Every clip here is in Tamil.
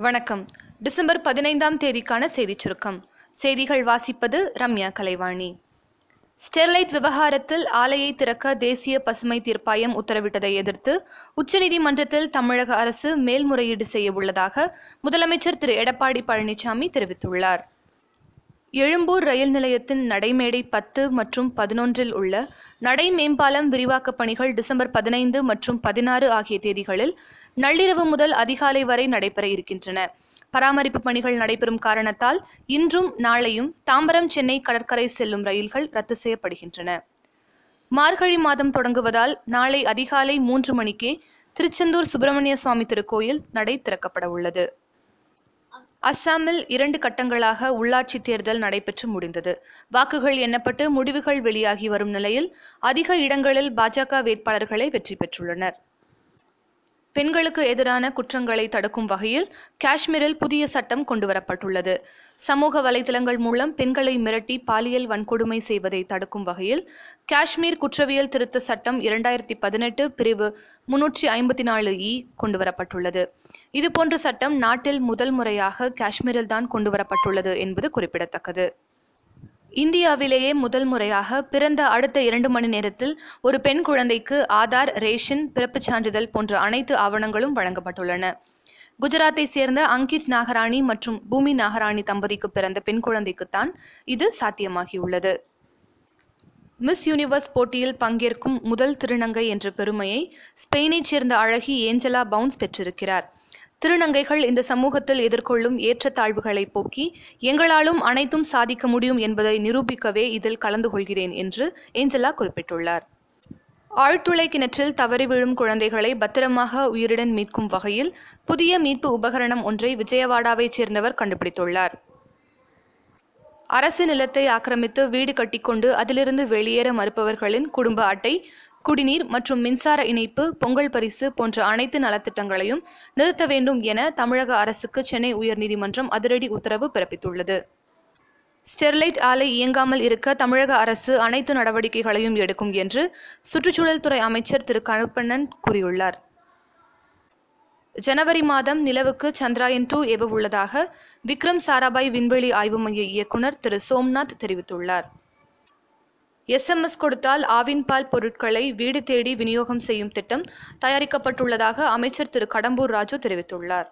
வணக்கம். டிசம்பர் பதினைந்தாம் தேதிக்கான செய்திச் சுருக்கம். செய்திகள் வாசிப்பது ரம்யா கலைவாணி. ஸ்டெர்லைட் விவகாரத்தில் ஆலையை திறக்க தேசிய பசுமை தீர்ப்பாயம் உத்தரவிட்டதை எதிர்த்து உச்சநீதிமன்றத்தில் தமிழக அரசு மேல்முறையீடு செய்ய உள்ளதாக முதலமைச்சர் திரு எடப்பாடி பழனிசாமி தெரிவித்துள்ளார். எழும்பூர் ரயில் நிலையத்தின் நடைமேடை பத்து மற்றும் பதினொன்றில் உள்ள நடை மேம்பாலம் விரிவாக்கப் பணிகள் டிசம்பர் பதினைந்து மற்றும் பதினாறு ஆகிய தேதிகளில் நள்ளிரவு முதல் அதிகாலை வரை நடைபெற இருக்கின்றன. பராமரிப்பு பணிகள் நடைபெறும் காரணத்தால் இன்றும் நாளையும் தாம்பரம் சென்னை கடற்கரை செல்லும் ரயில்கள் ரத்து செய்யப்படுகின்றன. மார்கழி மாதம் தொடங்குவதால் நாளை அதிகாலை மூன்று மணிக்கே திருச்செந்தூர் சுப்பிரமணிய சுவாமி திருக்கோயில் நடை திறக்கப்பட உள்ளது அஸ்ஸாமில் இரண்டு கட்டங்களாக உள்ளாட்சி தேர்தல் நடைபெற்று முடிந்தது. வாக்குகள் எண்ணப்பட்டு முடிவுகள் வெளியாகி வரும் நிலையில் அதிக இடங்களில் பாஜக வேட்பாளர்களே வெற்றி பெற்றுள்ளனர். பெண்களுக்கு எதிரான குற்றங்களை தடுக்கும் வகையில் காஷ்மீரில் புதிய சட்டம் கொண்டுவரப்பட்டுள்ளது. சமூக வலைதளங்கள் மூலம் பெண்களை மிரட்டி பாலியல் வன்கொடுமை செய்வதை தடுக்கும் வகையில் காஷ்மீர் குற்றவியல் திருத்த சட்டம் இரண்டாயிரத்தி பதினெட்டு பிரிவு முன்னூற்றி ஐம்பத்தி நாலு இ கொண்டுவரப்பட்டுள்ளது. இதுபோன்ற சட்டம் நாட்டில் முதல் முறையாக காஷ்மீரில்தான் கொண்டுவரப்பட்டுள்ளது என்பது குறிப்பிடத்தக்கது. இந்தியாவிலேயே முதல் முறையாக பிறந்த அடுத்த இரண்டு மணி நேரத்தில் ஒரு பெண் குழந்தைக்கு ஆதார் ரேஷன் பிறப்புச் சான்றிதழ் போன்ற அனைத்து ஆவணங்களும் வழங்கப்பட்டுள்ளன. குஜராத்தை சேர்ந்த அங்கித் நாகராணி மற்றும் பூமி நாகராணி தம்பதிக்கு பிறந்த பெண் குழந்தைக்குத்தான் இது சாத்தியமாகியுள்ளது. மிஸ் யூனிவர்ஸ் போட்டியில் பங்கேற்கும் முதல் திருநங்கை என்ற பெருமையை ஸ்பெயினைச் சேர்ந்த அழகி ஏஞ்சலா பவுன்ஸ் பெற்றிருக்கிறார். திருநங்கைகள் இந்த சமூகத்தில் எதிர்கொள்ளும் ஏற்றத்தாழ்வுகளை போக்கி எங்களாலும் அனைத்தும் சாதிக்க முடியும் என்பதை நிரூபிக்கவே இதில் கலந்து கொள்கிறேன் என்று ஏஞ்சலா குறிப்பிட்டுள்ளார். ஆழ்துளை கிணற்றில் தவறி விழும் குழந்தைகளை பத்திரமாக உயிருடன் மீட்கும் வகையில் புதிய மீட்பு உபகரணம் ஒன்றை விஜயவாடாவைச் சேர்ந்தவர் கண்டுபிடித்துள்ளார். அரசு நிலத்தை ஆக்கிரமித்து வீடு கட்டிக்கொண்டு அதிலிருந்து வெளியேற மறுப்பவர்களின் குடும்ப அட்டை குடிநீர் மற்றும் மின்சார இணைப்பு பொங்கல் பரிசு போன்ற அனைத்து நலத்திட்டங்களையும் நிறுத்த வேண்டும் என தமிழக அரசுக்கு சென்னை உயர்நீதிமன்றம் அதிரடி உத்தரவு பிறப்பித்துள்ளது. ஸ்டெர்லைட் ஆலை இயங்காமல் இருக்க தமிழக அரசு அனைத்து நடவடிக்கைகளையும் எடுக்கும் என்று சுற்றுச்சூழல் துறை அமைச்சர் திரு. கருப்பண்ணன் கூறியுள்ளார். ஜனவரி மாதம் நிலவுக்கு சந்திராயன் டூ ஏவ உள்ளதாக விக்ரம் சாராபாய் விண்வெளி ஆய்வு மைய இயக்குனர் திரு. சோம்நாத் தெரிவித்துள்ளார். எஸ்எம்எஸ் கொடுத்தால் ஆவின் பால் பொருட்களை வீடு தேடி விநியோகம் செய்யும் திட்டம் தயாரிக்கப்பட்டுள்ளதாக அமைச்சர் திரு கடம்பூர் ராஜு தெரிவித்துள்ளார்.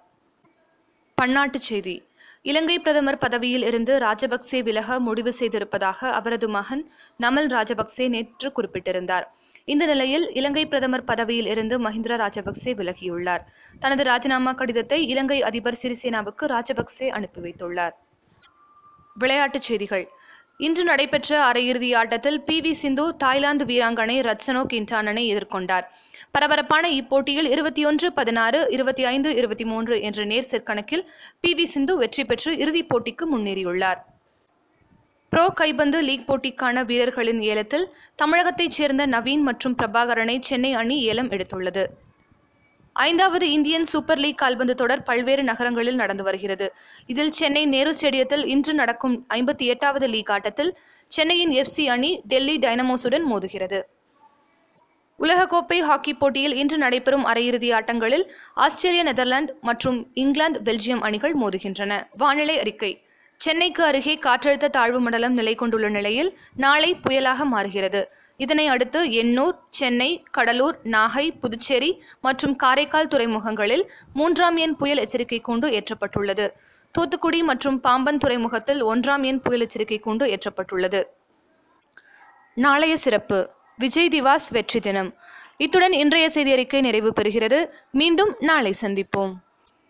பன்னாட்டுச் செய்தி. இலங்கை பிரதமர் பதவியில் இருந்து ராஜபக்சே விலக முடிவு செய்திருப்பதாக அவரது மகன் நமல் ராஜபக்சே நேற்று குறிப்பிட்டிருந்தார். இந்த நிலையில் இலங்கை பிரதமர் பதவியில் இருந்து மஹிந்திரா ராஜபக்சே விலகியுள்ளார். தனது ராஜினாமா கடிதத்தை இலங்கை அதிபர் சிறிசேனாவுக்கு ராஜபக்சே அனுப்பி வைத்துள்ளார். விளையாட்டுச் செய்திகள். இன்று நடைபெற்ற அரையிறுதி ஆட்டத்தில் பி வி சிந்து தாய்லாந்து வீராங்கனை ரத்சனோ கிண்டானனை எதிர்கொண்டார். பரபரப்பான இப்போட்டியில் இருபத்தி ஒன்று பதினாறு இருபத்தி ஐந்து இருபத்தி மூன்று என்ற நேர் செட் கணக்கில் பி வி சிந்து வெற்றி பெற்று இறுதிப் போட்டிக்கு முன்னேறியுள்ளார். ப்ரோ கைபந்து லீக் போட்டிக்கான வீரர்களின் ஏலத்தில் தமிழகத்தைச் சேர்ந்த நவீன் மற்றும் பிரபாகரனை சென்னை அணி ஏலம் எடுத்துள்ளது. ஐந்தாவது இந்தியன் சூப்பர் லீக் கால்பந்து தொடர் பல்வேறு நகரங்களில் நடந்து வருகிறது. இதில் சென்னை நேரு ஸ்டேடியத்தில் இன்று நடக்கும் ஐம்பத்தி எட்டாவது லீக் ஆட்டத்தில் சென்னையின் எஃப்சி அணி டெல்லி டைனமோஸுடன் மோதுகிறது. உலகக்கோப்பை ஹாக்கி போட்டியில் இன்று நடைபெறும் அரையிறுதி ஆட்டங்களில் ஆஸ்திரேலியா நெதர்லாந்து மற்றும் இங்கிலாந்து பெல்ஜியம் அணிகள் மோதுகின்றன. வானிலை அறிக்கை. சென்னைக்கு அருகே காற்றழுத்த தாழ்வு மண்டலம் நிலை கொண்டுள்ள நிலையில் நாளை புயலாக மாறுகிறது. இதனை அடுத்து எண்ணூர் சென்னை கடலூர் நாகை புதுச்சேரி மற்றும் காரைக்கால் துறைமுகங்களில் மூன்றாம் எண் புயல் எச்சரிக்கை கூண்டு ஏற்றப்பட்டுள்ளது. தூத்துக்குடி மற்றும் பாம்பன் துறைமுகத்தில் ஒன்றாம் எண் புயல் எச்சரிக்கை கூண்டு ஏற்றப்பட்டுள்ளது. நாளைய சிறப்பு. விஜய் திவாஸ் வெற்றி தினம். இத்துடன் இன்றைய செய்தி அறிக்கை நிறைவு பெறுகிறது. மீண்டும் நாளை சந்திப்போம்.